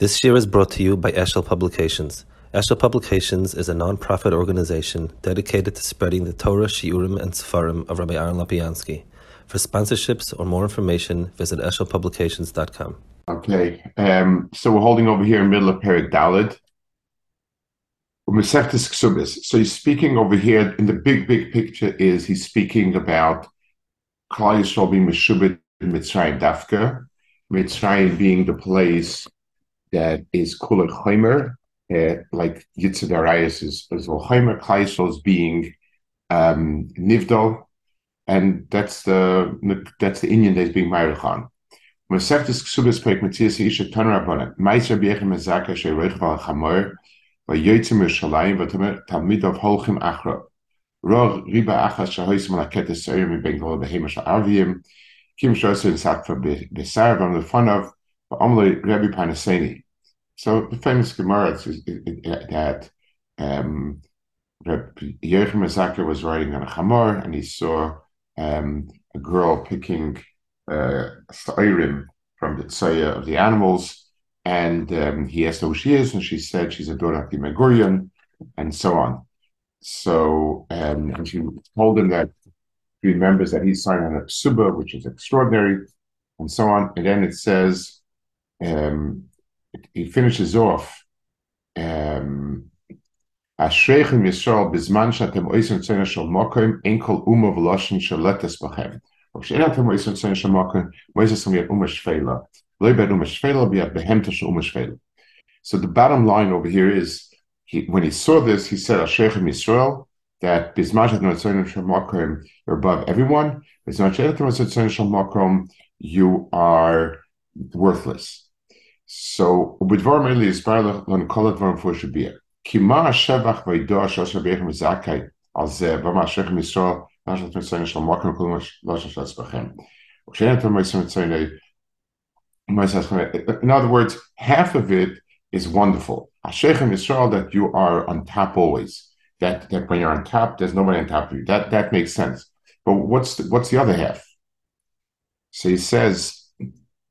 This year is brought to you by Eshel Publications. Eshel Publications is a non-profit organization dedicated to spreading the Torah, Shiurim, and Sefarim of Rabbi Aaron Lapiansky. For sponsorships or more information, visit eshelpublications.com. Okay, um, so we're holding over here in the middle of Perik Dalid. So he's speaking over here in the big, big picture is he's speaking about Klal Yisrael being Meshubit Mitzrayim Dafka, Mitzrayim being the place that is Kula Chaimer, uh, like Yitzhak Arayas is, Chaimer, Klal is being um, Nivdal, and that's the that's the Indian that is being Mayrichan. Masechtes Ksubas Pek Matthias Isha Holchim Achra. Riba Achas Shahois Malaketes Seir Mi Ben Gol Behemish Arvim, Kim in Satva Besar Rebbe Panaseni. So the famous Gemara is, that um, Azaka was riding on a chamor and he saw um, a girl picking uh, from the tzaya of the animals, and um, he asked her who she is, and she said she's a daughter of the Megurian, and so on. So, um, and she told him that he remembers that he's signed on a psuba, which is extraordinary, and so on. And then it says, um, he finishes off um Yisrael bizman shatem oisim tzena mokim ein kol v'loshin b'chem. Atem oisim tzena mokim So the bottom line over here is he, when he saw this, he said Ashreichem Yisrael that bizman shatem oisim shel mokim you're above everyone. Bizman shatem oisim tzena shel mokim you are worthless. So bidvar meli isparlach lon kol advarim for shabir. Kima shevach vaydoa shasha beichem zakai al ze vama shechem yisrael nashat mitzayin shal makim kol lasha shas bachem. In other words, half of it is wonderful. Ashechem Yisrael that you are on top always. That that when you're on top, there's nobody on top of you. That that makes sense. But what's the, what's the other half? So he says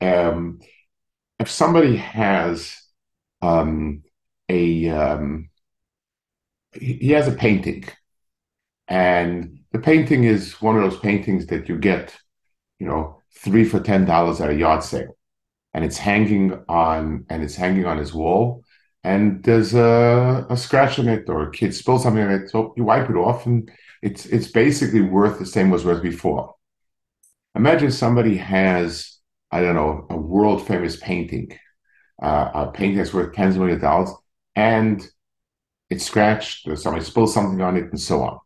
um, if somebody has um, a um, he has a painting, and the painting is one of those paintings that you get, you know, three for ten dollars at a yard sale, and it's hanging on and it's hanging on his wall, and there's a, a scratch on it or a kid spills something on it, so you wipe it off, and it's it's basically worth the same as worth before. Imagine somebody has I don't know, a world famous painting, uh, a painting that's worth tens of millions of dollars, and it's scratched, or somebody spilled something on it, and so on.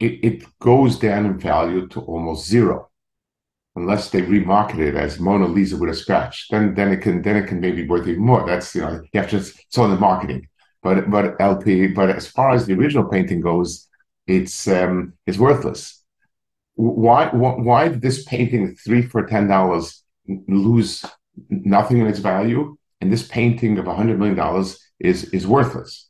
It, it goes down in value to almost zero, unless they remarket it as Mona Lisa with a scratch. Then, then it can, then it can maybe worth even more. That's you know, you have to it's all the marketing. But, but LP, but as far as the original painting goes, it's um, it's worthless why why did this painting three for ten dollars lose nothing in its value, and this painting of a hundred million dollars is is worthless?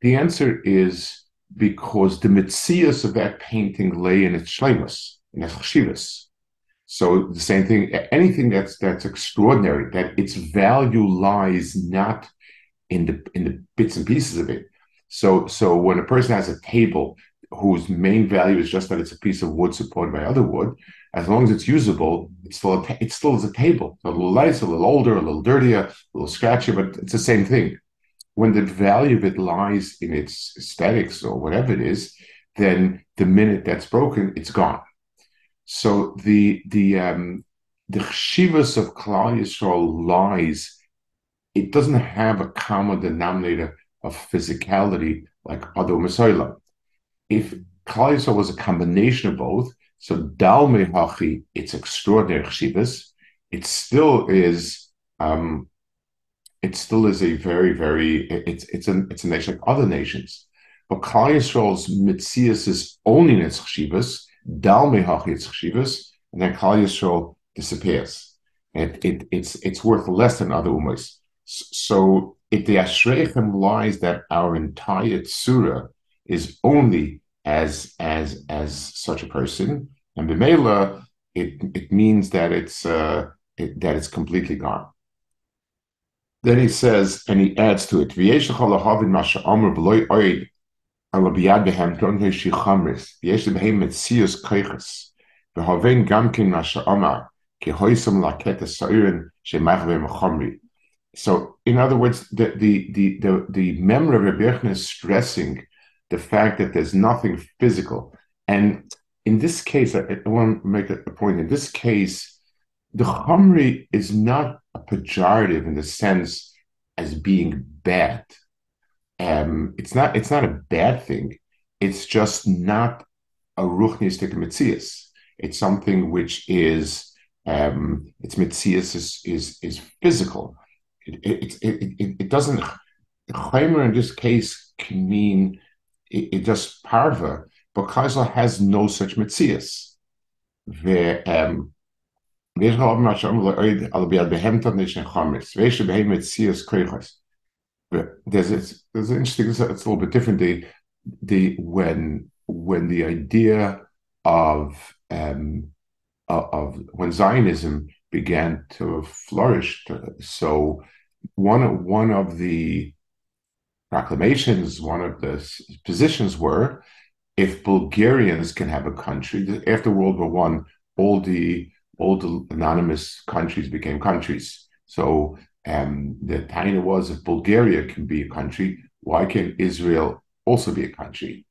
The answer is because the mitzias of that painting lay in its shlemus, in its chshivas. So the same thing, anything that's that's extraordinary, that its value lies not in the in the bits and pieces of it. So so when a person has a table whose main value is just that it's a piece of wood supported by other wood, as long as it's usable, it's still a it still is a table. A little nice, a little older, a little dirtier, a little scratchier, but it's the same thing. When the value of it lies in its aesthetics or whatever it is, then the minute that's broken, it's gone. So the the um, the chshivas of Klal Yisrael lies. It doesn't have a common denominator of physicality like other Masoila if Klal was a combination of both, so Dal Mehachi, it's extraordinary chshivas. It still is um, it still is a very, very it's it's a it's a nation like other nations. But Klal Yisrael's mitzias is only in its chshivas, dal mehachi its chshivas, and then Klal Yisrael disappears. It, it it's it's worth less than other umas. So if the ashreichem lies that our entire surah is only as as as such a person, and b'meila it it means that it's uh, it, that it's completely gone. Then he says, and he adds to it, על הביד בהם תון הישי חמרס, ויש בהם מציוס כיחס, והוון גם כן מה שאמר, כי הויסם לקט הסעירן שמחווה מחומרי. So, in other words, the, the, the, the, the memory of Rebbe is stressing the fact that there's nothing physical. And in this case, I, I want to make a, point. In this case, the Chomri is not a pejorative in the sense as being bad um, it's not it's not a bad thing. It's just not a ruchnistic mitzias. It's something which is um, its mitzias is is is physical. It it, it, it, it doesn't. Chaimer in this case can mean it, it just parva, but Kaisel has no such mitzias. The um, there's it's, there's an interesting it's, a little bit different. The the when when the idea of um of when Zionism began to flourish so one one of the proclamations one of the positions were if Bulgarians can have a country after World War One all the all the anonymous countries became countries so um, the taina was if Bulgaria can be a country, why can't Israel also be a country?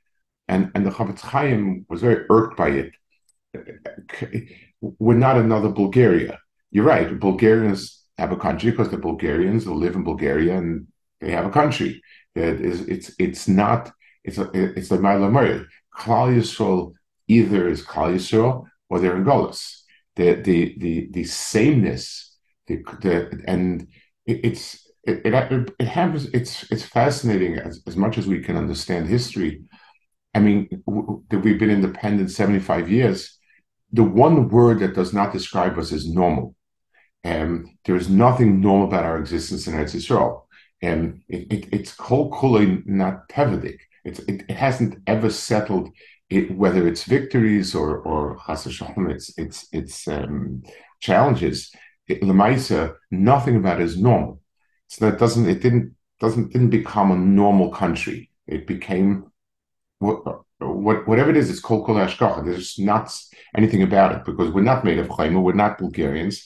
And and the Chafetz Chaim was very irked by it. We're not another Bulgaria. You're right. Bulgarians have a country because the Bulgarians live in Bulgaria and they have a country. It is, it's it's not it's a, it's the Mailamur. Klal Yisrael either is Klal Yisrael or they're in Golis. The the the the sameness the, the and it's it, it, it happens it's it's fascinating as, as much as we can understand history i mean that we've been independent 75 years the one word that does not describe us is normal and um, there is nothing normal about our existence in Eretz. And it, it, it's kol not tevedik. It's, it, it hasn't ever settled it, whether it's victories or or it's it's it's um, challenges. Lemaisa, nothing about it is normal. So that doesn't it didn't doesn't didn't become a normal country. It became what, what whatever it is. It's called kol. There's not anything about it because we're not made of chayma. We're not Bulgarians.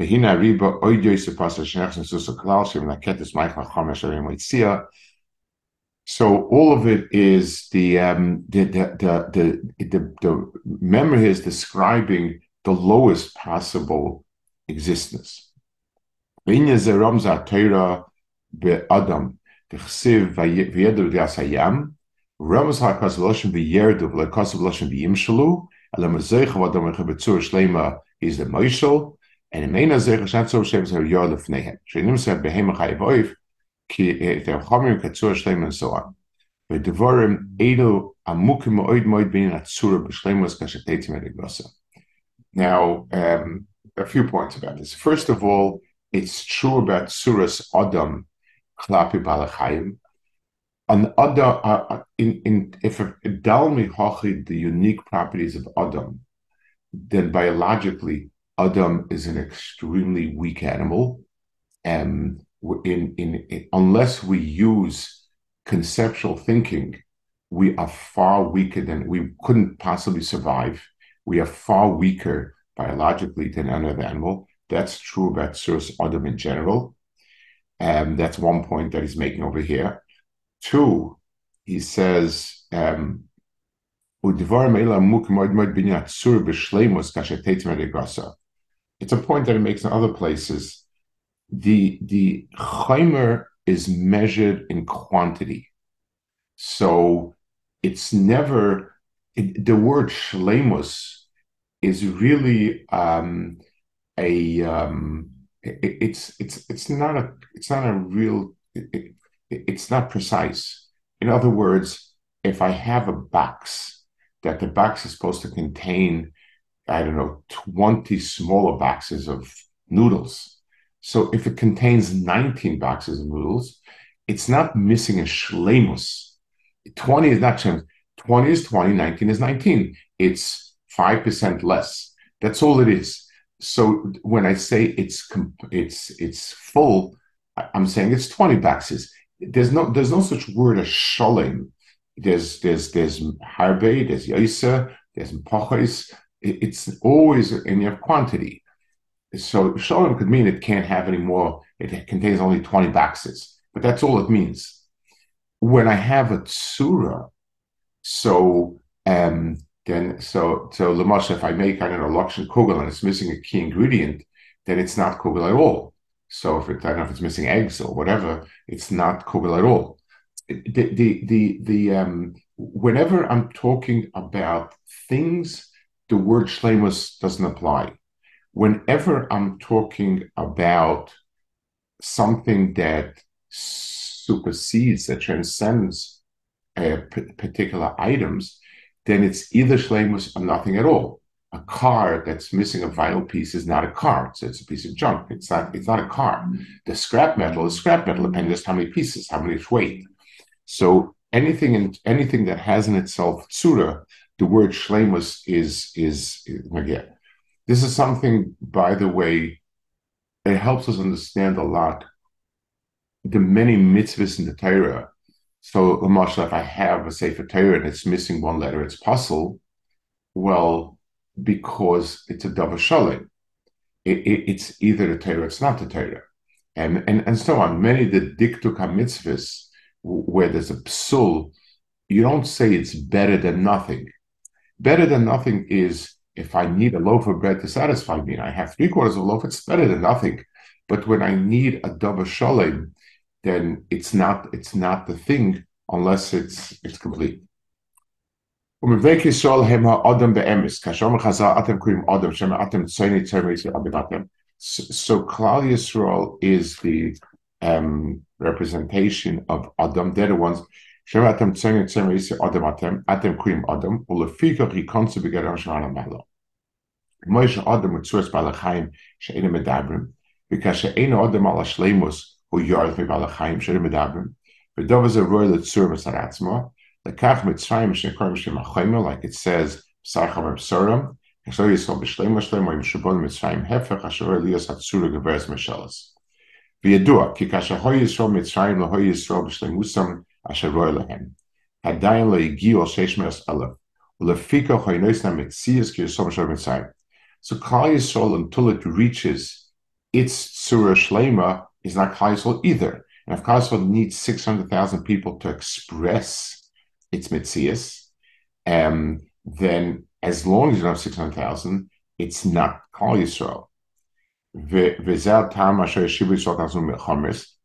So all of it is the um, the, the, the, the, the memory is describing the lowest possible existence. Adam, the v'yedu v'yerdu v'yimshalu, v'adam is the Moshel, and in main azeh shat so shem zer yor lefnehem. Shenim said behem ki chomim katzur shlem and so on. Amukim kashatetim ediglosa. Now, um, a few points about this. First of all, it's true about Suras Adam Klapi Balachayim. On Adam, uh, uh, in, in, if Dalmi Hochi, the unique properties of Adam, then biologically, Adam is an extremely weak animal. And in, in, in, unless we use conceptual thinking, we are far weaker than we couldn't possibly survive. We are far weaker biologically than another animal. That's true about Suras Adam in general. Um, that's one point that he's making over here. Two, he says, um, it's a point that it makes in other places. The the chaimer is measured in quantity, so it's never it, the word shlemus is really um, a um, it, it's it's it's not a it's not a real it, it's not precise. In other words, if I have a box that the box is supposed to contain, I don't know, 20 smaller boxes of noodles. So if it contains 19 boxes of noodles, it's not missing a shlemus. 20 is not 20 is 20, 19 is 19. It's 5% less. That's all it is. So when I say it's it's it's full, I'm saying it's 20 boxes. There's no there's no such word as shalom. There's there's there's harbe, there's yaisa, there's mpachos. It's always in your quantity. So shalom could mean it can't have any more. It contains only 20 boxes, but that's all it means. When I have a tsura, so um, then so so Lamasha, if I make I don't know Lakshan Kugel and it's missing a key ingredient, then it's not Kugel at all. So if it, I don't know if it's missing eggs or whatever, it's not Kugel at all. The the the, the um, whenever I'm talking about things, the word shlemus doesn't apply. Whenever I'm talking about something that supersedes, that transcends uh, p- particular items, then it's either shlemus or nothing at all. A car that's missing a vital piece is not a car; it's, it's a piece of junk. It's not. It's not a car. The scrap metal is scrap metal, depending on how many pieces, how many weight. So anything in anything that has in itself tsura, the word shlemus is is, again. This is something, by the way, it helps us understand a lot the many mitzvahs in the Torah so, Lamashal, if I have a Sefer Torah and it's missing one letter, it's puzzle. Well, because it's a Dava Shalim. It, it, it's either the Torah, it's not the Torah. And, and, and so on. Many the Diktuk mitzvahs, where there's a psul, you don't say it's better than nothing. Better than nothing is if I need a loaf of bread to satisfy me and I have three quarters of a loaf, it's better than nothing. But when I need a double Shalim, then it's not it's not the thing unless it's it's complete. So Klal Yisrael is the um, representation of Adam. They're the ones. Adam Atem Atem Kurim Adam. Ulefikach he comes to begin Shana Malo. Moshe Adam with source Balachayim she'ena medabrim because she'ena Adam ala shleimus הוא יורד מבעל החיים שמדברים, ודוב הזה רואה לצור בשר עצמו, לקח מצרים שנקרא בשם החיימה, like it says, בשר חבר בשורם, כאשר ישראל בשלם לשלם, או עם שבון מצרים הפך, אשר רואה ליאס הצור הגברס משלס. וידוע, כי כאשר הו ישראל מצרים להו ישראל בשלמוסם, asher roy lehem. Hadayin lo yigiu al sheshmeres aleph. Choynoisna mitzias ki yisom mitzayim. So Klal Yisrael, until it reaches its Surah Shlema, is not Klal Yisrael either. And if Klal Yisrael needs 600,000 people to express its mitzias, um, then as long as you don't have 600,000, it's not Klal Yisrael.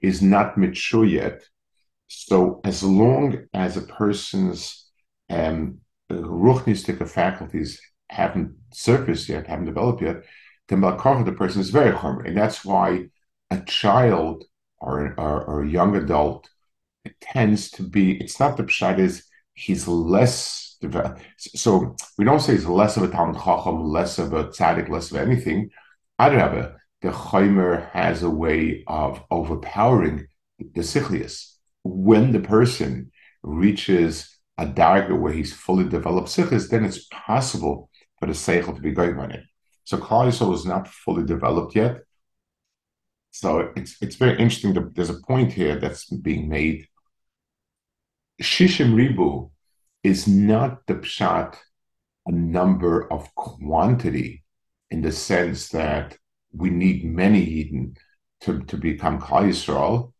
is not mature yet, so as long as a person's um, faculties haven't surfaced yet, haven't developed yet, then Balkarcha, the person is very harmful. And that's why a child or, or, or a young adult tends to be it's not the pshat is he's less developed. So we don't say he's less of a Talmud Chacham, less of a tzaddik, less of anything. Adrabah, the Chaimer has a way of overpowering the sichlius. When the person reaches a darga where he's fully developed sichlius, then it's possible for the seichel to be going on it. So Klal is not fully developed yet. So it's it's very interesting. That there's a point here that's being made. Shishim Ribu is not the pshat a number of quantity in the sense that we need many Eden to, to become Klal Yisrael,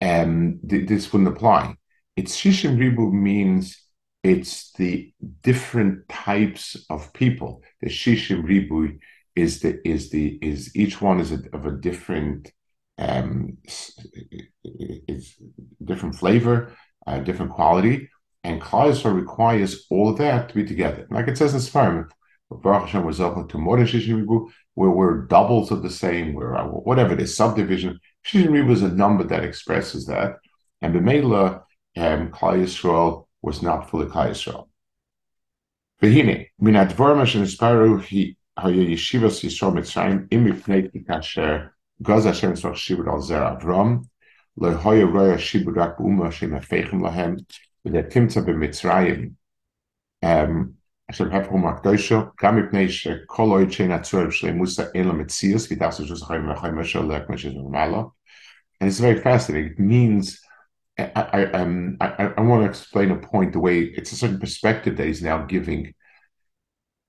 and th- this wouldn't apply. It's Shishim Ribu means it's the different types of people. The Shishim Ribu is the is the is each one is a, of a different um is different flavor, uh, different quality, and Klal requires all of that to be together. Like it says in Sfarim, Baruch Hashem was to more than Shishim Ribu, where we're doubles of the same, where whatever it is, subdivision. Shishin was a number that expresses that. And Bemela, um, Klal Yisrael was not fully Klal Yisrael. Haya yeshivas Yisrael Mitzrayim al zer Avram roya rak shem lahem um, במצרים, אשר הפכו הקדושה, גם מפני שכל אוהד שאין הצורך שלמוסה אין לו מציאס, ותעשו שזו חיים וחיים משל כמו שזה למעלה. And it's very fascinating. It means I, I, um, I, I want to explain a point the way it's a certain perspective that he's now giving.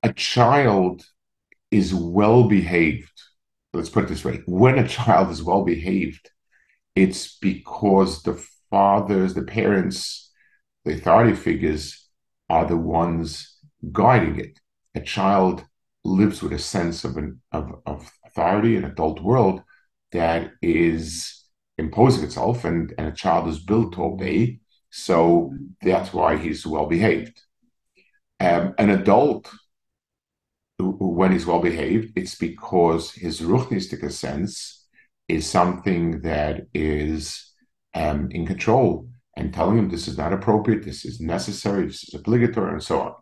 A child is well behaved. Let's put it this way when a child is well behaved, it's because the fathers, the parents, the authority figures are the ones guiding it. A child lives with a sense of, an, of, of authority an adult world that is imposing itself, and, and a child is built to obey. So that's why he's well behaved. Um, an adult, when he's well behaved, it's because his ruchnistic sense is something that is um, in control and telling him this is not appropriate, this is necessary, this is obligatory, and so on.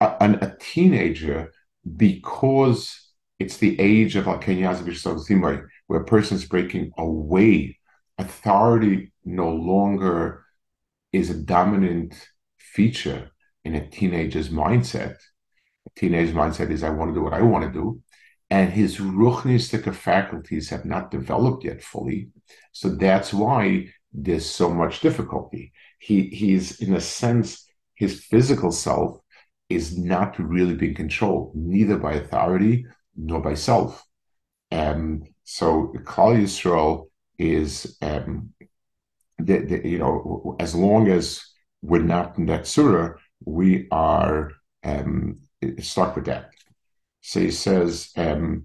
A, a teenager, because it's the age of al where a person is breaking away. Authority no longer is a dominant feature in a teenager's mindset. A teenager's mindset is I want to do what I want to do. And his ruchnistic faculties have not developed yet fully. So that's why there's so much difficulty. He he's in a sense, his physical self is not really being controlled, neither by authority nor by self. Um, so Klal Yisrael is, um, the, the, you know, as long as we're not in that surah, we are um, stuck with that. So he says, um,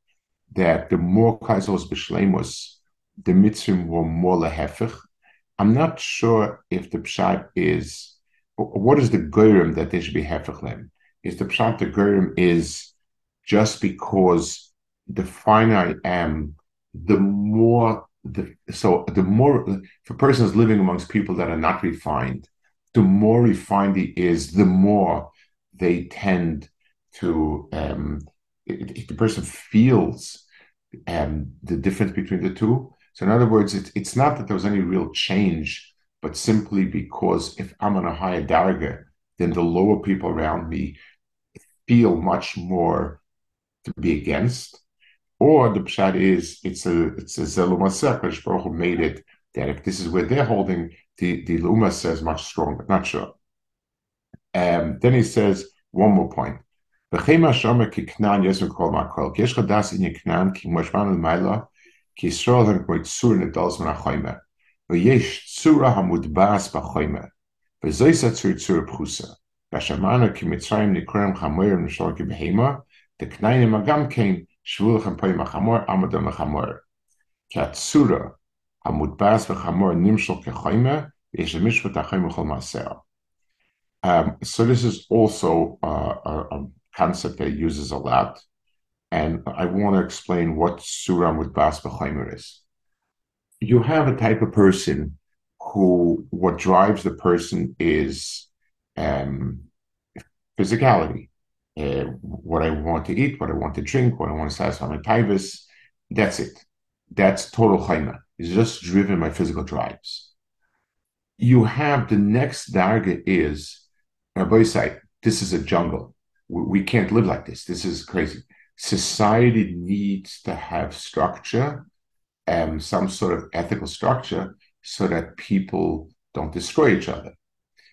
that the more Kaisel was b'shleimus, the Mitzrim were more lehefich. I'm not sure if the pshat is what is the Gurim that they should be Hefechlem? Is the Pshat the Gurim is just because the finer I am, the more the so the more if a person is living amongst people that are not refined, the more refined he is, the more they tend to um, if the person feels um, the difference between the two. So in other words, it, it's not that there was any real change but simply because if I'm on a higher darga, then the lower people around me feel much more to be against. Or the pshat is it's a it's a zelumasek, which Baruch made it that if this is where they're holding, the the luma says much stronger. Not sure. Um, then he says one more point. Um, so this is also uh, a, a concept that uses a lot, and I want to explain what Surah Mudbas B'chaymer is. You have a type of person who what drives the person is um, physicality. Uh, what I want to eat, what I want to drink, what I want to satisfy my tivus. That's it. That's total chayma. It's just driven by physical drives. You have the next darga is Rabbi say, this is a jungle. We, can't live like this. This is crazy. Society needs to have structure and some sort of ethical structure so that people don't destroy each other.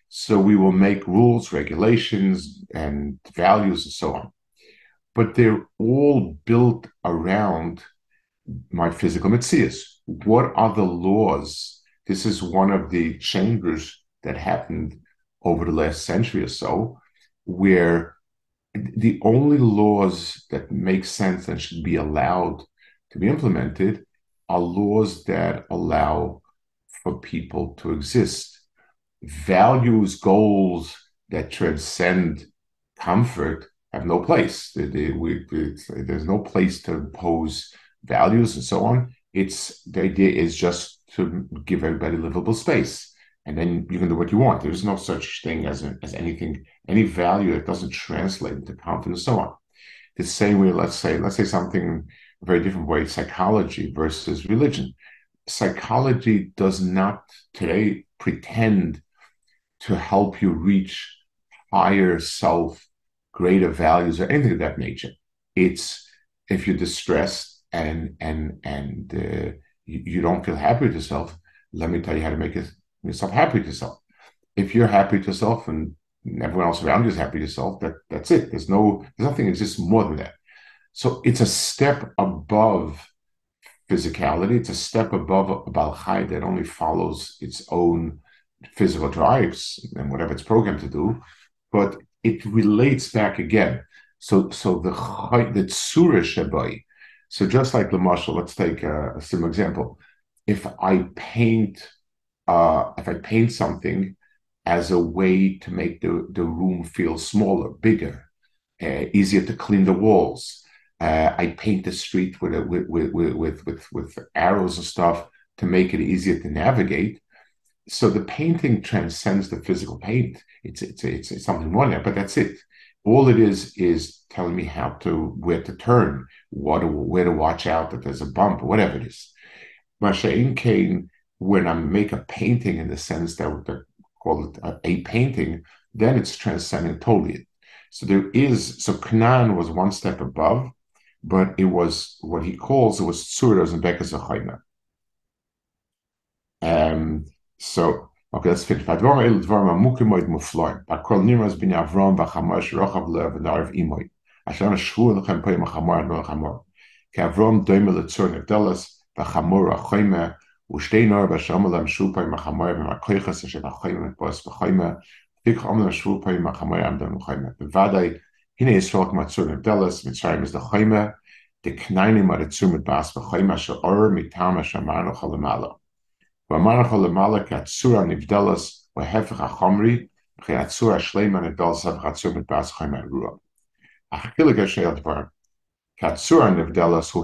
So we will make rules, regulations, and values and so on. But they're all built around my physical mitzias. What are the laws? This is one of the changes that happened over the last century or so, where the only laws that make sense and should be allowed to be implemented are laws that allow for people to exist. Values, goals that transcend comfort have no place. They, they, we, there's no place to impose values and so on. It's the idea is just to give everybody livable space, and then you can do what you want. There's no such thing as a, as anything, any value that doesn't translate into confidence, and so on. The same way, let's say, let's say something a very different way: psychology versus religion psychology does not today pretend to help you reach higher self, greater values, or anything of that nature. It's if you're distressed and and and uh, you, you, don't feel happy with yourself, let me tell you how to make yourself happy with yourself. If you're happy with yourself and everyone else around you is happy with yourself, that that's it. There's no there's nothing exists more than that. So it's a step above physicality. It's a step above a Baal Chai that only follows its own physical drives and whatever it's programmed to do, but it relates back again. So, so the the tzura shabai. So just like the marshal, let's take a, a similar example. If I paint, uh, if I paint something as a way to make the, the room feel smaller, bigger, uh, easier to clean the walls, uh, I paint the street with, a, with, with, with, with, with arrows and stuff to make it easier to navigate. So the painting transcends the physical paint. It's, it's, it's, it's something more there, but that's it. All it is is telling me how to, where to turn, what, where to watch out that there's a bump, whatever it is. Masha'in Kane, when I make a painting in the sense that they call it a, a painting, then it's transcending totally. So there is, so Canaan was one step above, but it was what he calls it was tzuras and bekas achayna. Um, so okay, let's finish. Vadvar el dvar mamukimoid mufloim. Bakol nimas bin Avram v'chamash rochav lev v'narv imoid. Asher shvu lechem poyim achamor ad lechamor. Ke Avram doime letzor nevdelas v'chamor achayme ושתי נוער בשם עליהם שוב פעמים החמור ומהכויכס אשר החיים מתבוס בחיימה, פיק עמלם שוב פעמים החמור עמדם בחיימה. בוודאי Hine Yisrael k'matzur nevdelas, Mitzrayim is the choyme, the knainim aritzur mit bas v'choyme asher or mitam asher marno cholamala. V'amarno cholamala k'atzura nevdelas v'hefech achomri, v'chiatzur ashleima nevdelas v'chatzur mit bas choyme arua. Achilig asher dvar, k'atzura nevdelas hu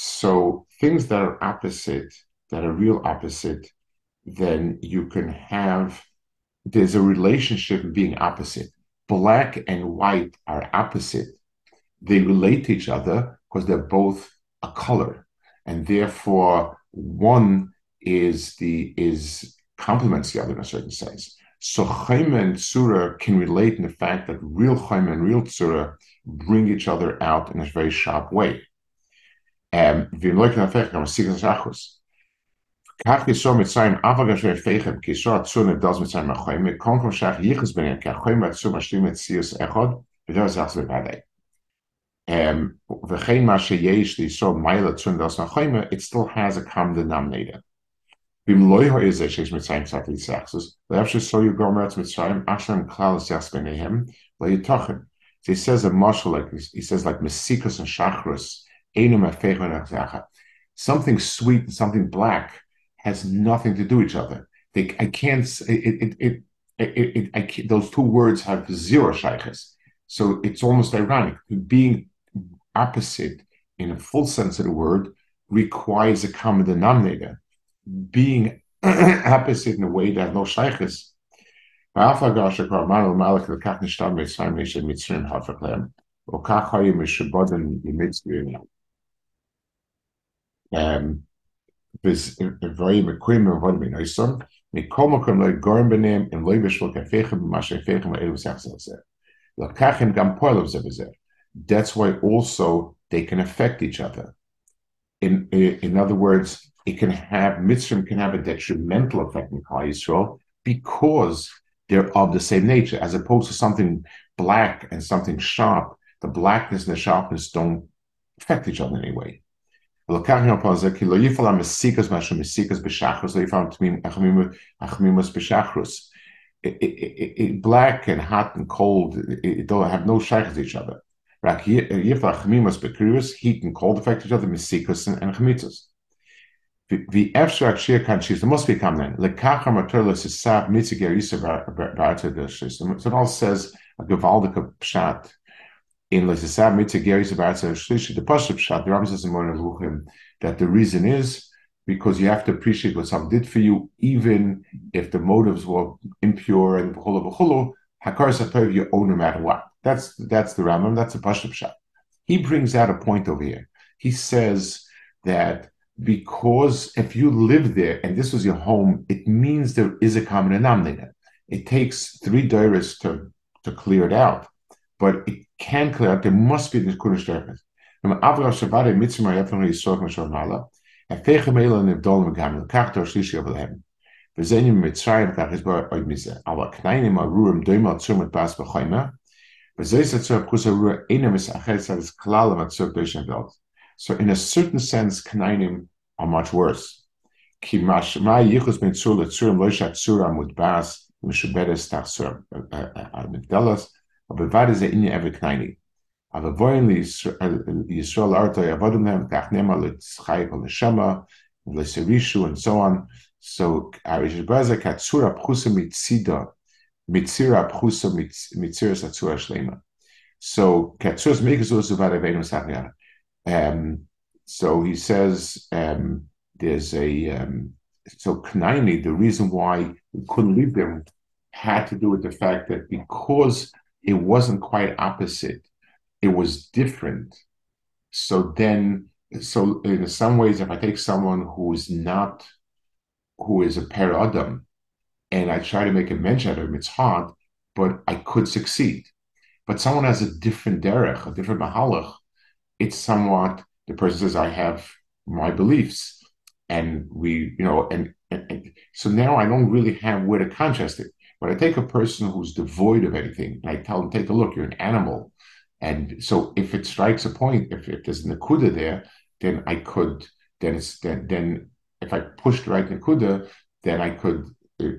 so things that are opposite, that are real opposite, then you can have there's a relationship being opposite black and white are opposite. They relate to each other because they're both a color, and therefore one is the is complements the other in a certain sense. So Chaima and Tzura can relate in the fact that real Chaima and real Tzura bring each other out in a very sharp way. Um, כך יסור מצרים, אף אגב פייכם, כי יסור עצור נבדל מצרים החיים, קודם כל שייך ייחס ביניהם, כי החיים והעצור משלים את סיוס אחד, ודאו זה עצמי בוודאי. וכן מה שיש ליסור מיילה עצור נבדל מהחיים, it still has a common denominator. ואם לא יהיה זה שיש מצרים קצת ליסחסוס, לאף שסור יגרום מארץ מצרים, אשר הם כלל לסחס ביניהם, לא יתוכן. So he says a marshal like he says like Mesikus and Shachris, something sweet and something black has nothing to do with each other. They, I can't. It, it, it, I can't, those two words have zero shaykhs. So it's almost ironic. Being opposite in a full sense of the word requires a common denominator. Being opposite in a way that no shaykhs. וזה דברים לקויים ועבוד בנויסון, מכל מקום name יגורם ביניהם, אם לא יבשלו כפיכם במה שפיכם ואלו בסך זה וזה. לקח הם גם פועל זה וזה. That's why also they can affect each other. In, in other words, it can have, Mitzvah can have a detrimental effect on Klal Yisrael because they're of the same nature, as opposed to something black and something sharp. The blackness and the sharpness don't affect each other in any way. ולקחנו פה זה כי לא יפעל המסיקס משהו מסיקס בשחרוס, לא יפעל החמימוס בשחרוס. Black and hot and cold it don't have no shaykhs to each other. רק יפעל החמימוס בקריאוס, heat and cold affect each other, מסיקס and חמיצוס. ואפשר להקשיר כאן שיש, there must be common לקח המטר לססף מיציגר איסר בארצה דרשיס. So it all says a gewaltige pshat in Lesesab Mitzvah Geri Sabatza Shlishi, the Pashup Shot, the Rambam says in Ruchim, that the reason is because you have to appreciate what someone did for you, even if the motives were impure and b'cholo b'cholo, hakar sapev you owe no matter what. That's that's the Rambam, that's the Pashup Shot. He brings out a point over here. He says that because if you live there and this was your home, it means there is a common denominator. It takes three diras to, to clear it out but it can clear up. There must be this Kurdish veld. So in a certain sense, knainim are much worse. Tzura mudbas mishaberes tachsur amigdalas aber war ze in ever kleine aber wollen Yisrael arto yavodim them kach nema letzchai kol and so on. So Arish Braza katsura pchusa mitzida mitzira pchusa mitzira satsura shlema so katsuras megazus uvar avenu sachniana um so he says um there's a um so Knaini, the reason why we couldn't leave them had to do with the fact that because it wasn't quite opposite. It was different. So then, so in some ways, if I take someone who is not, who is a paradam, and I try to make a mention of him, it's hard, but I could succeed. But someone has a different derech, a different mahalach, it's somewhat, the person says, I have my beliefs. And we, you know, and, and, and so now I don't really have where to contrast it. But I take a person who's devoid of anything and I tell them, take a look, you're an animal. And so if it strikes a point, if, if there's Nakuda there, then I could, then it's, then, then if I pushed right Nakuda, then I could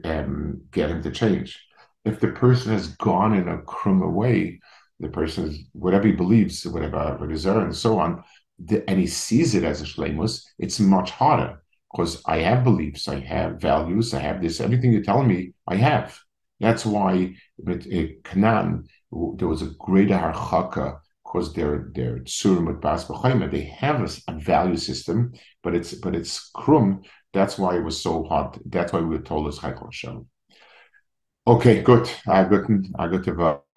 um, get him to change. If the person has gone in a krum way, the person is, whatever he believes, whatever, whatever and so on, the, and he sees it as a shlemus, it's much harder because I have beliefs, I have values, I have this, everything you're telling me, I have. That's why with uh, Canaan, there was a greater harchaka because they're they're tsurim with bas They have a, a, value system, but it's but it's krum. That's why it was so hot. That's why we were told as Chaykel Hashem. Okay, good. I got I got to.